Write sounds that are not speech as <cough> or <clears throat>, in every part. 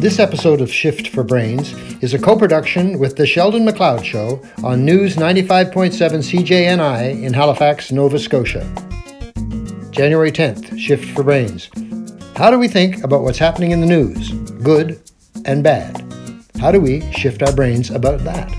This episode of Shift for Brains is a co production with The Sheldon McLeod Show on News 95.7 CJNI in Halifax, Nova Scotia. January 10th, Shift for Brains. How do we think about what's happening in the news, good and bad? How do we shift our brains about that?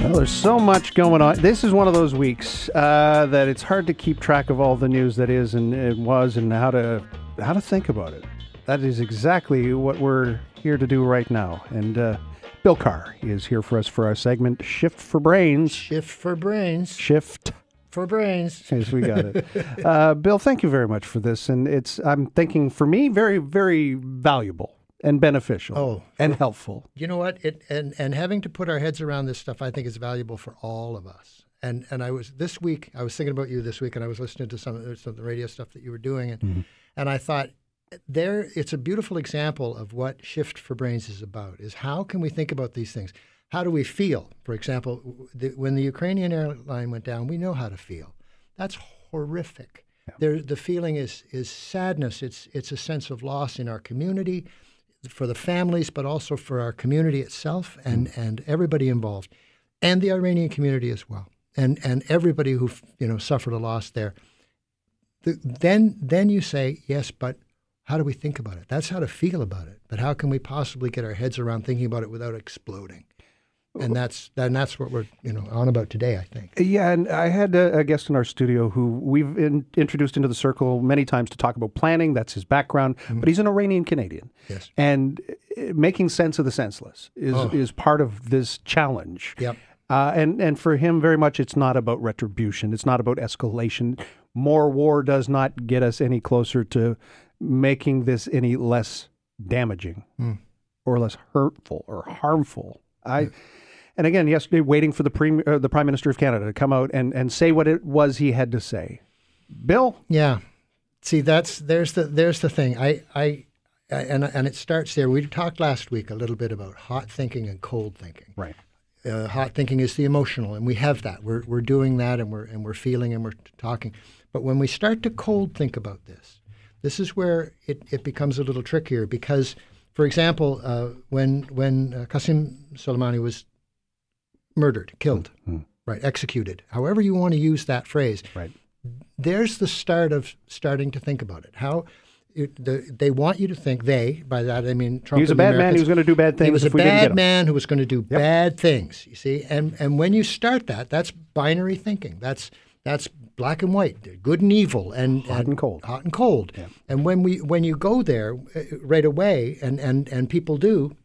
Well, there's so much going on. This is one of those weeks uh, that it's hard to keep track of all the news that is and it was and how to how to think about it. That is exactly what we're here to do right now. And uh, Bill Carr is here for us for our segment Shift for Brains. Shift for Brains. Shift for brains. <laughs> Yes, we got it. uh, Bill, thank you very much for this. And it's, I'm thinking for me, very, very valuable and beneficial oh, and helpful. You know what? It and and having to put our heads around this stuff, I think is valuable for all of us. And and I was this week, I was thinking about you this week, and I was listening to some of, some of the radio stuff that you were doing, and mm-hmm. and I thought there it's a beautiful example of what shift for brains is about is how can we think about these things? How do we feel? For example the, when the ukrainian airline went down we know how to feel. That's horrific. Yeah. there, the feeling is is sadness. It's it's a sense of loss in our community for the families but also for our community itself and mm. and everybody involved and the iranian community as well and and everybody who you know suffered a loss there. The, then then you say yes but how do we think about it? That's how to feel about it. But how can we possibly get our heads around thinking about it without exploding? And that's and that's what we're you know on about today. I think. Yeah, and I had a, a guest in our studio who we've in, introduced into the circle many times to talk about planning. That's his background, mm-hmm. but he's an Iranian Canadian. Yes, and uh, making sense of the senseless is oh. is part of this challenge. Yep. Uh, and and for him, very much, it's not about retribution. It's not about escalation. More war does not get us any closer to making this any less damaging mm. or less hurtful or harmful. I, and again, yesterday, waiting for the pre, uh, the Prime Minister of Canada to come out and, and say what it was he had to say. Bill, yeah, see, that's there's the there's the thing. I I and and it starts there. We talked last week a little bit about hot thinking and cold thinking. Right. Uh, hot thinking is the emotional, and we have that. We're we're doing that, and we're and we're feeling, and we're talking. But when we start to cold think about this, this is where it, it becomes a little trickier because, for example, uh, when when uh, Qasem Soleimani was murdered, killed, mm-hmm. right, executed, however you want to use that phrase, right. there's the start of starting to think about it. How it, the, they want you to think they by that I mean Trump. He was a bad man. He was going to do bad things. He was a bad man who was going to do yep. bad things. You see, and and when you start that, that's binary thinking. That's that's black and white, good and evil, and hot and, and cold. Hot and cold. Yeah. And when we when you go there uh, right away, and, and and people do,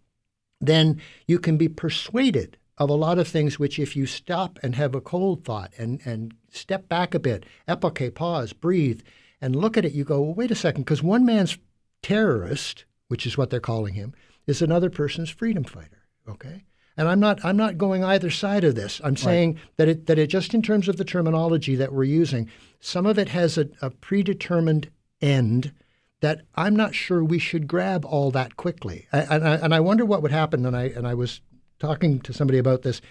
then you can be persuaded of a lot of things which if you stop and have a cold thought and and step back a bit, epoche, pause, breathe, and look at it, you go, well, wait a second, because one man's terrorist, which is what they're calling him, is another person's freedom fighter. Okay. And I'm not I'm not going either side of this. I'm saying right. that it that it just in terms of the terminology that we're using, some of it has a, a predetermined end that I'm not sure we should grab all that quickly. I, and, I, and I wonder what would happen. And I and I was talking to somebody about this.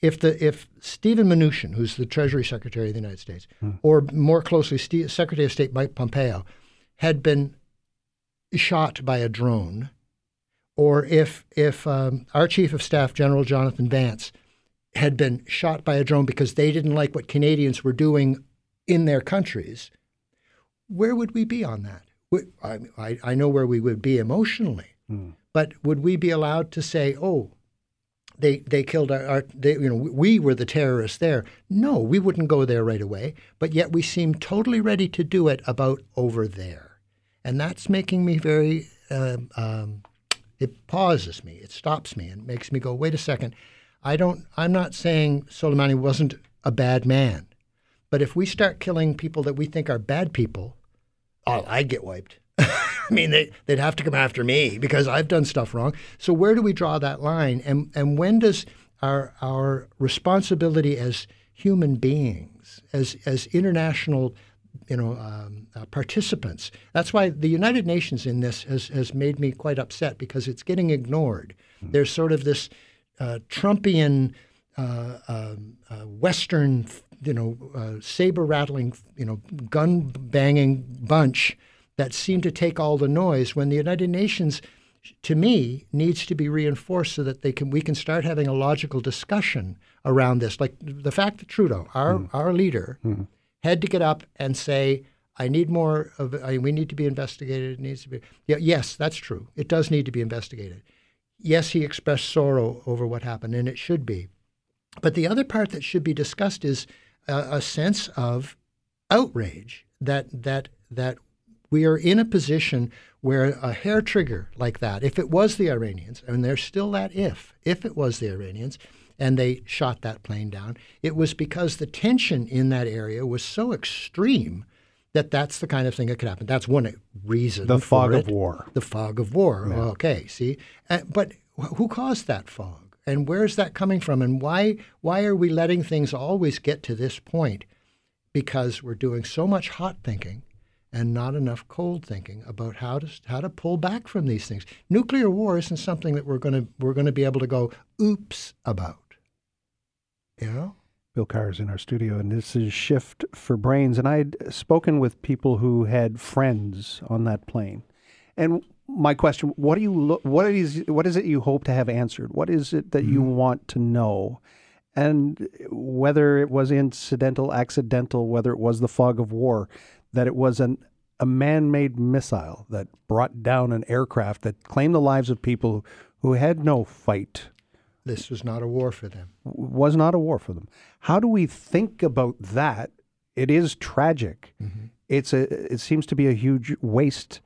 If the if Steven Mnuchin, who's the Treasury Secretary of the United States, hmm. or more closely, Secretary of State Mike Pompeo, had been shot by a drone or if if um, our chief of staff, General Jonathan Vance, had been shot by a drone because they didn't like what Canadians were doing in their countries, where would we be on that? I, I know where we would be emotionally, mm. but would we be allowed to say, "Oh, they they killed our, our they, you know we were the terrorists there"? No, we wouldn't go there right away. But yet we seem totally ready to do it about over there, and that's making me very. Um, um, it pauses me, it stops me, and makes me go, wait a second. I don't. I'm not saying Soleimani wasn't a bad man, but if we start killing people that we think are bad people, oh, I'd get wiped. <laughs> I mean, they, they'd have to come after me because I've done stuff wrong. So where do we draw that line? And and when does our our responsibility as human beings, as as international you know, um, uh, participants. That's why the United Nations in this has, has made me quite upset because it's getting ignored. Mm-hmm. There's sort of this uh, Trumpian, uh, um, uh Western, you know, uh, saber rattling, you know, gun banging bunch that seem to take all the noise when the United Nations to me, needs to be reinforced so that they can we can start having a logical discussion around this. Like the fact that Trudeau, our mm. our leader, mm. Had to get up and say, "I need more of. I, we need to be investigated. It needs to be." Yeah, yes, that's true. It does need to be investigated. Yes, he expressed sorrow over what happened, and it should be. But the other part that should be discussed is a, a sense of outrage that that that we are in a position where a hair trigger like that, if it was the Iranians, and there's still that if, if it was the Iranians, and they shot that plane down, it was because the tension in that area was so extreme that that's the kind of thing that could happen. That's one reason. The fog it. of war. The fog of war. Yeah. Okay, see, uh, but who caused that fog, and where's that coming from, and why why are we letting things always get to this point? Because we're doing so much hot thinking and not enough cold thinking about how to how to pull back from these things. Nuclear war isn't something that we're going to we're going to be able to go oops about. Know. Bill Carr is in our studio, and this is Shift for Brains. And I'd spoken with people who had friends on that plane, and my question: What do you look? What is what is it you hope to have answered? What is it that mm-hmm. you want to know? And whether it was incidental, accidental, whether it was the fog of war, that it was an a man-made missile that brought down an aircraft that claimed the lives of people who had no fight. This was not a war for them. Was not a war for them. How do we think about that? It is tragic. Mm-hmm. It's a. It seems to be a huge waste,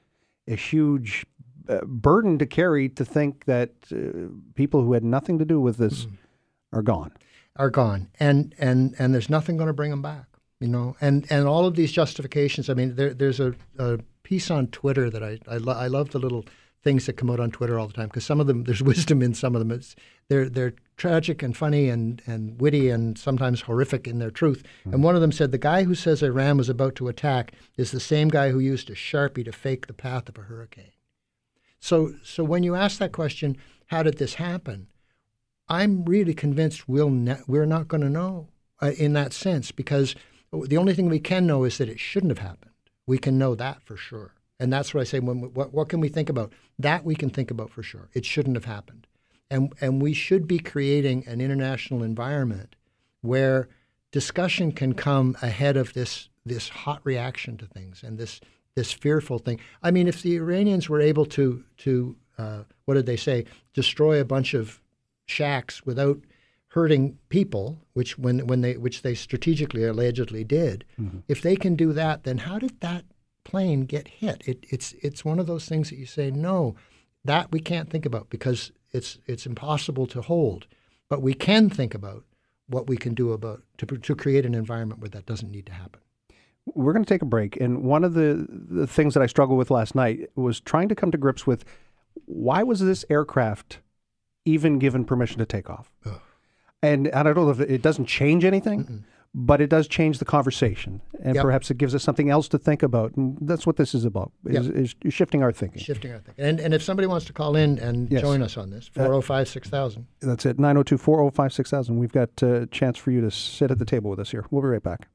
a huge uh, burden to carry to think that uh, people who had nothing to do with this mm-hmm. are gone. Are gone, and and and there's nothing going to bring them back you know, and and all of these justifications. I mean, there, there's a, a, piece on Twitter that I I, lo- I, love the little things that come out on Twitter all the time because some of them <laughs> there's wisdom in some of them. It's they're they're tragic and funny and and witty and sometimes horrific in their truth. Mm-hmm. And one of them said the guy who says Iran was about to attack is the same guy who used a sharpie to fake the path of a hurricane. So so when you ask that question, how did this happen? I'm really convinced we'll ne- we're not going to know uh, in that sense because the only thing we can know is that it shouldn't have happened. We can know that for sure. And that's what I say when what, what can we think about? That we can think about for sure. It shouldn't have happened. And and we should be creating an international environment where discussion can come ahead of this this hot reaction to things and this this fearful thing. I mean, if the Iranians were able to to uh, what did they say? Destroy a bunch of shacks without hurting people, which when when they which they strategically allegedly did, mm-hmm. if they can do that, then how did that plane get hit? It, it's it's one of those things that you say no, that we can't think about because it's it's impossible to hold, but we can think about what we can do about to to create an environment where that doesn't need to happen. We're going to take a break, and one of the the things that I struggled with last night was trying to come to grips with why was this aircraft even given permission to take off? Ugh and I don't know if it doesn't change anything, Mm-mm. But it does change the conversation, and yep. perhaps it gives us something else to think about. And that's what this is about: is, yep. is shifting our thinking. Shifting our thinking. And and if somebody wants to call in and yes. join us on this, uh, four zero oh five six thousand. That's it. 902-405-6000. We've got a chance for you to sit at the table with us here. We'll be right back.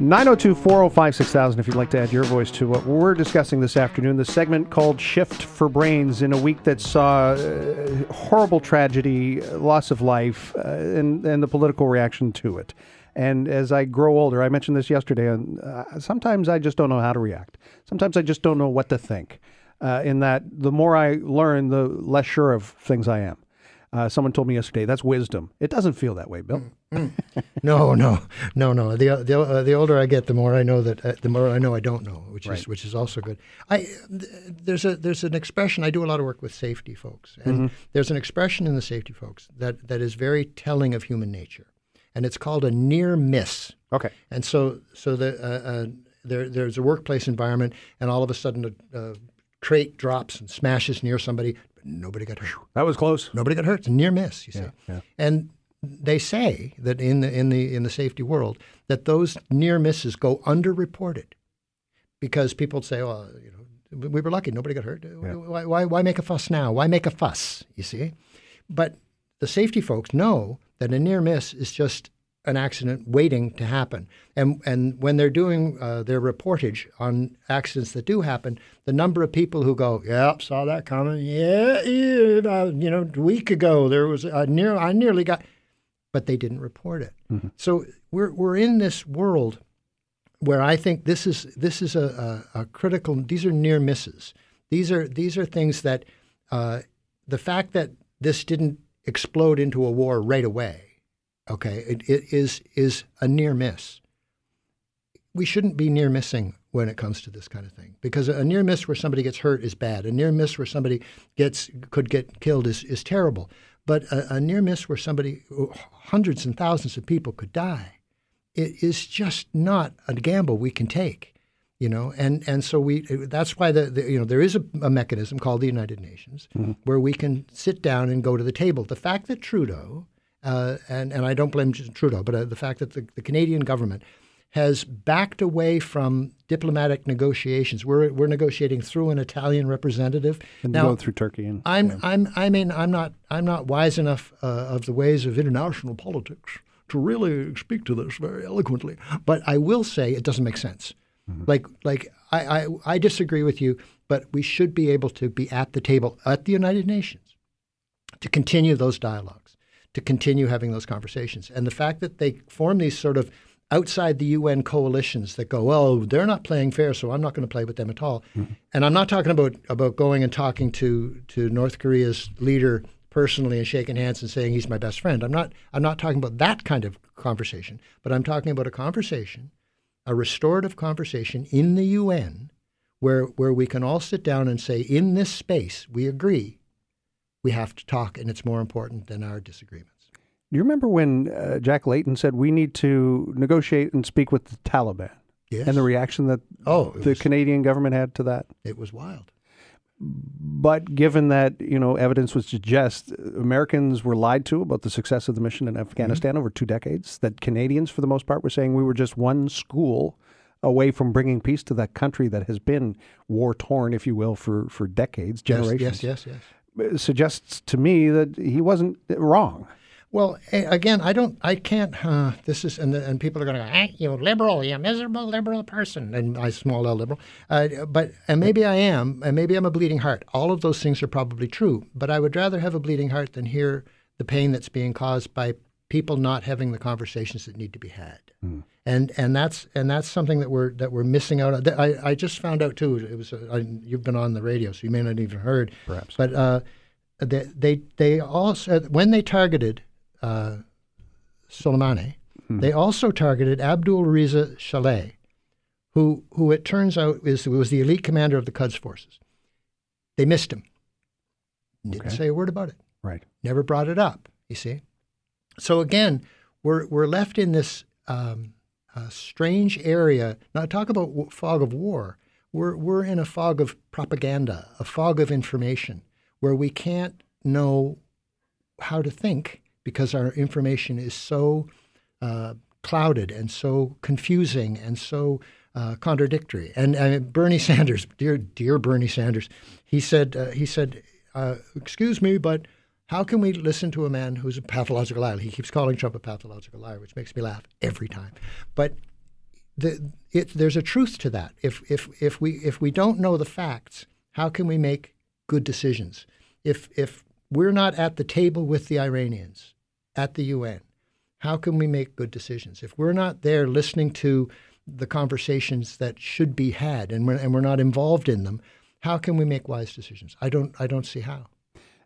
902 405 6000 if you'd like to add your voice to what we're discussing this afternoon. The segment called Shift for Brains in a week that saw uh, horrible tragedy, loss of life, uh, and, and the political reaction to it. And as I grow older, I mentioned this yesterday, and uh, sometimes I just don't know how to react. Sometimes I just don't know what to think. Uh, in that, the more I learn, the less sure of things I am. Uh, someone told me yesterday that's wisdom. It doesn't feel that way, Bill. Mm, mm. no, no, no, no. The the, uh, the older I get, the more I know that uh, the more I know I don't know, which right. is which is also good. I th- there's a there's an expression. I do a lot of work with safety folks, and mm-hmm. there's an expression in the safety folks that that is very telling of human nature, and it's called a near miss. Okay. And so so the uh, uh there there's a workplace environment, and all of a sudden a, a crate drops and smashes near somebody nobody got hurt. That was close. Nobody got hurt. It's a near miss, you see. Yeah, yeah. And they say that in the in the in the safety world that those near misses go underreported because people say, "Oh, you know, we were lucky. Nobody got hurt. Yeah. Why, why why make a fuss now? Why make a fuss?" You see, but the safety folks know that a near miss is just an accident waiting to happen. And and when they're doing uh, their reportage on accidents that do happen, the number of people who go, "Yep, saw that coming. Yeah, yeah uh, you know, a week ago there was a near I nearly got," but they didn't report it. Mm-hmm. So we're we're in this world where I think this is this is a, a, a critical. These are near misses. These are these are things that uh, the fact that this didn't explode into a war right away Okay, it, it is is a near miss. We shouldn't be near missing when it comes to this kind of thing because a near miss where somebody gets hurt is bad. A near miss where somebody gets could get killed is is terrible. But a, a near miss where somebody hundreds and thousands of people could die, it is just not a gamble we can take you know and and so we that's why the, the you know there is a, a, mechanism called the united nations mm-hmm. where we can sit down and go to the table the fact that trudeau uh, and, and I don't blame Trudeau, but uh, the fact that the, the, Canadian government has backed away from diplomatic negotiations. We're, we're negotiating through an Italian representative. And now, going through Turkey. And, I'm, yeah. I'm, I mean, I'm not, I'm not wise enough uh, of the ways of international politics to really speak to this very eloquently. But I will say it doesn't make sense. Mm-hmm. Like, like I, I, I disagree with you, but we should be able to be at the table at the United Nations to continue those dialogues to continue having those conversations. And the fact that they form these sort of outside the UN coalitions that go, well, they're not playing fair, so I'm not going to play with them at all. Mm-hmm. And I'm not talking about about going and talking to to North Korea's leader personally and shaking hands and saying he's my best friend. I'm not I'm not talking about that kind of conversation, but I'm talking about a conversation, a restorative conversation in the UN where where we can all sit down and say in this space we agree we have to talk, and it's more important than our disagreements. Do you remember when uh, Jack Layton said we need to negotiate and speak with the Taliban? Yes. And the reaction that oh, the was, Canadian government had to that? It was wild. But given that you know evidence would suggest Americans were lied to about the success of the mission in Afghanistan mm-hmm. over two decades, that Canadians, for the most part, were saying we were just one school away from bringing peace to that country that has been war torn, if you will, for for decades, generations. Yes, yes, yes. yes suggests to me that he wasn't wrong. Well, again, I don't, I can't. Uh, this is, and, and people are going to go, hey, you liberal, you miserable liberal person, and I small L liberal. Uh, but and maybe I am, and maybe I'm a bleeding heart. All of those things are probably true. But I would rather have a bleeding heart than hear the pain that's being caused by people not having the conversations that need to be had. Mm. And and that's and that's something that we're that we're missing out on. I, I just found out too. It was uh, you've been on the radio, so you may not even heard. Perhaps, but uh, they, they they also when they targeted uh, Soleimani, hmm. they also targeted Abdul Reza Saleh, who who it turns out is was the elite commander of the Quds forces. They missed him. Didn't okay. say a word about it. Right. Never brought it up. You see. So again, we're we're left in this um, strange area. Now talk about fog of war. We're we're in a fog of propaganda, a fog of information where we can't know how to think because our information is so uh, clouded and so confusing and so uh, contradictory. And, and, Bernie Sanders, dear dear Bernie Sanders, he said uh, he said, uh, "Excuse me, but." How can we listen to a man who's a pathological liar? He keeps calling Trump a pathological liar, which makes me laugh every time. But the, it, there's a truth to that. If, if, if, we, if we don't know the facts, how can we make good decisions? If, if we're not at the table with the Iranians at the UN, how can we make good decisions? If we're not there listening to the conversations that should be had and we're, and we're not involved in them, how can we make wise decisions? I don't, I don't see how.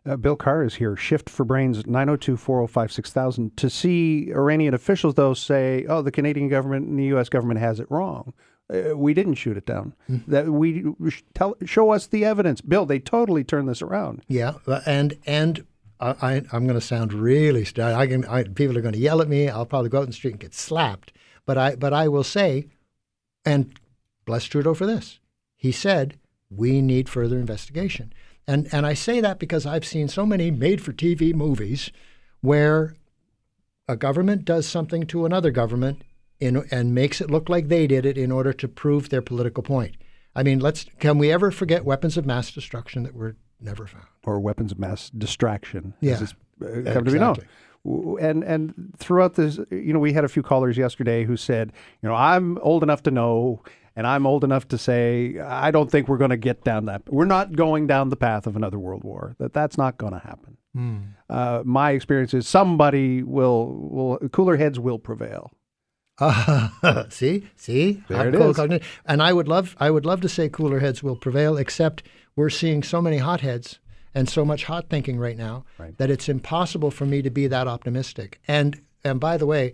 Uh, Bill Carr is here. Shift for Brains 902 405 6000. To see Iranian officials, though, say, oh, the Canadian government and the U.S. government has it wrong. Uh, we didn't shoot it down. Mm-hmm. That we tell, show us the evidence, Bill. They totally turned this around. Yeah, uh, and and I, am going to sound really. I can. I, people are going to yell at me. I'll probably go out in the street and get slapped. But I but I will say, and bless Trudeau for this. He said we need further investigation. And, and I say that because I've seen so many made for TV movies where a government does something to another government in, and makes it look like they did it in order to prove their political point. I mean, let's can we ever forget weapons of mass destruction that were never found, or weapons of mass distraction? Yeah, as it's uh, come to be known. And and throughout this, you know, we had a few callers yesterday who said, you know, I'm old enough to know, and I'm old enough to say, I don't think we're going to get down that. We're not going down the path of another world war. That that's not going to happen. Uh, my experience is somebody will will cooler heads will prevail. Uh, <laughs> see, see, There it is. And I would love, I would love to say cooler heads will prevail, except we're seeing so many hot heads and so much hot thinking right now Right. that it's impossible for me to be that optimistic. And and by the way,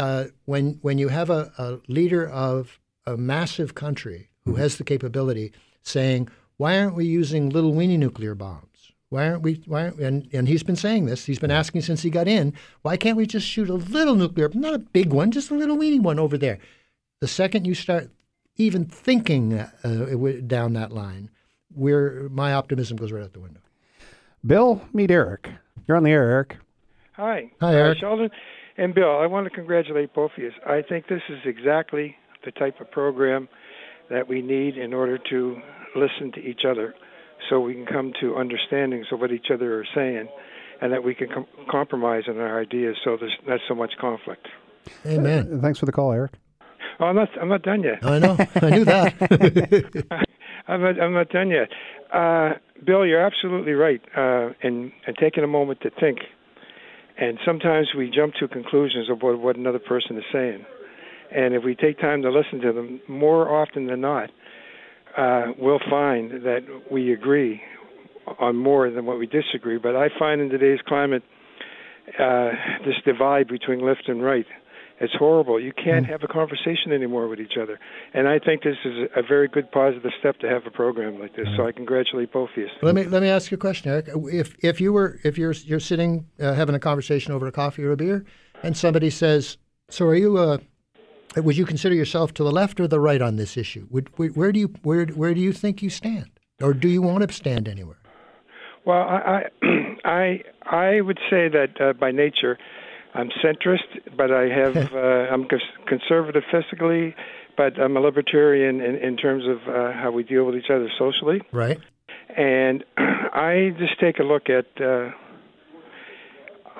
uh, when when you have a, a leader of a massive country who Mm-hmm. has the capability saying, "Why aren't we using little weenie nuclear bombs? Why aren't we? Why aren't, and and he's been saying this. He's been asking since he got in. Why can't we just shoot a little nuclear, not a big one, just a little weenie one over there? The second you start even thinking uh, down that line, where my optimism goes right out the window. Bill, meet Eric. You're on the air, Eric. Hi. Hi, Uh, Eric. Sheldon and Bill, I want to congratulate both of you. I think this is exactly the type of program that we need in order to listen to each other so we can come to understandings of what each other are saying and that we can com- compromise on our ideas so there's not so much conflict. Amen. Thanks for the call, Eric. Oh, I'm not, I'm not done yet. I know. I knew that. <laughs> <laughs> I'm not, I'm not done yet. Uh, Bill, you're absolutely right. Uh, and, and taking a moment to think. And sometimes we jump to conclusions of what, what another person is saying. And if we take time to listen to them, more often than not, uh, we'll find that we agree on more than what we disagree. But I find in today's climate, uh, this divide between left and right, it's horrible. You can't have a conversation anymore with each other. And I think this is a very good positive step to have a program like this. So I congratulate both of you. let me let me ask you a question, Eric. If if you were if you're you're sitting uh, having a conversation over a coffee or a beer, and somebody says, "So are you uh, would you consider yourself to the left or the right on this issue? Would, where, do you where where do you think you stand, or do you want to stand anywhere?" Well, I I <clears throat> I, would say that uh, by nature, I'm centrist, but I have <laughs> uh, I'm conservative fiscally, but I'm a libertarian in, in terms of uh, how we deal with each other socially. Right. And <clears throat> I just take a look at. Uh,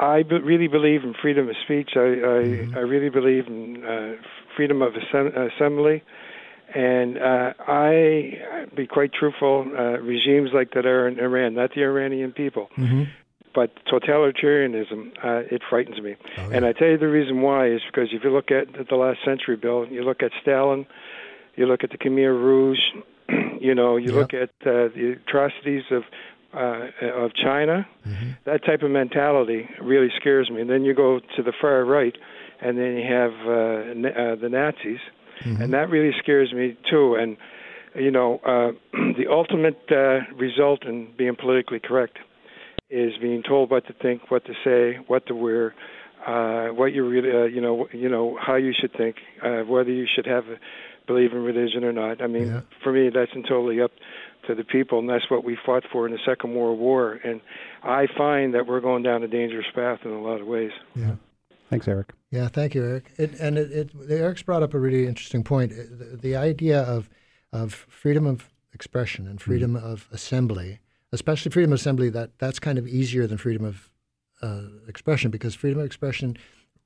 I be- really believe in freedom of speech. I I, I really believe in uh, freedom of assembly, and uh, I be quite truthful. Uh, regimes like that are in Iran, not the Iranian people, Mm-hmm. but totalitarianism. Uh, it frightens me, and I tell you the reason why is because if you look at the last century, Bill, you look at Stalin, you look at the Khmer Rouge, <clears throat> you know, you Yep. look at uh, the atrocities of uh, of China. That type of mentality really scares me. And then you go to the far right, and then you have uh, na- uh, the Nazis, and that really scares me too. And you know, uh, <clears throat> the ultimate uh, result in being politically correct is being told what to think, what to say, what to wear, uh, what you really, uh, you know, you know how you should think, uh, whether you should have a, believe in religion or not. I mean, Yeah. for me, that's totally up to the people, and that's what we fought for in the Second World War. And I find that we're going down a dangerous path in a lot of ways. Yeah. Thanks, Eric. Yeah, thank you, Eric. It, and it, it, Eric's brought up a really interesting point. Uh, The, the idea of of freedom of expression and freedom of assembly, especially freedom of assembly, that that's kind of easier than freedom of uh, expression because freedom of expression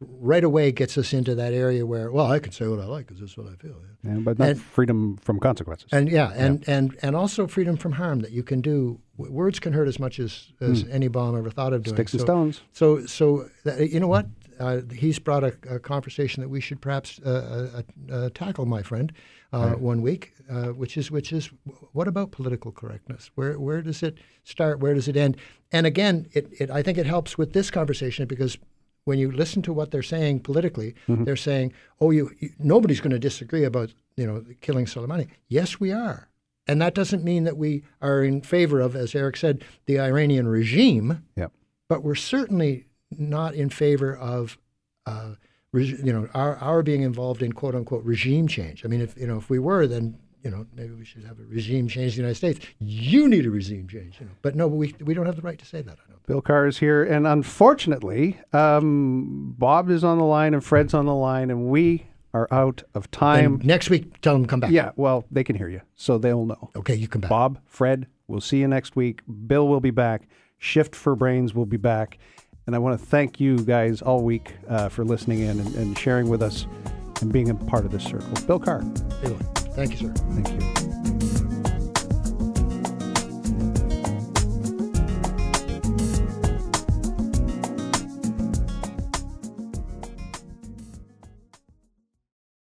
right away gets us into that area where, well, I can say what I like because this is what I feel. Yeah, but not And- freedom from consequences. And yeah, and, and and also freedom from harm that you can do. Words can hurt as much as, as any bomb ever thought of doing. Sticks and So- stones. so, so that, you know what? Uh, he's brought a, a conversation that we should perhaps uh, uh, uh, tackle, my friend, uh, one week, uh, which is which is what about political correctness? Where where does it start? Where does it end? And again, it, it I think it helps with this conversation because when you listen to what they're saying politically, they're saying, "Oh, you, you nobody's going to disagree about you know killing Soleimani." Yes, we are. And that doesn't mean that we are in favor of, as Eric said, the Iranian regime Yep. but we're certainly not in favor of, uh, you know, our, our being involved in quote unquote regime change. I mean, if you know, if we were, then you know, maybe we should have a regime change in the United States. You need a regime change, you know. But no, we we don't have the right to say that. I don't. Bill Carr is here, and unfortunately, um, Bob is on the line and Fred's on the line, and we are out of time. Next week, tell them to come back. yeah, well, they can hear you, so they'll know. Okay, you come back. Bob, Fred, we'll see you next week. Bill will be back. Shift for Brains will be back. And I want to thank you guys all week uh, for listening in and, and sharing with us and being a part of this circle. Bill Carr. Thank you, sir. Thank you.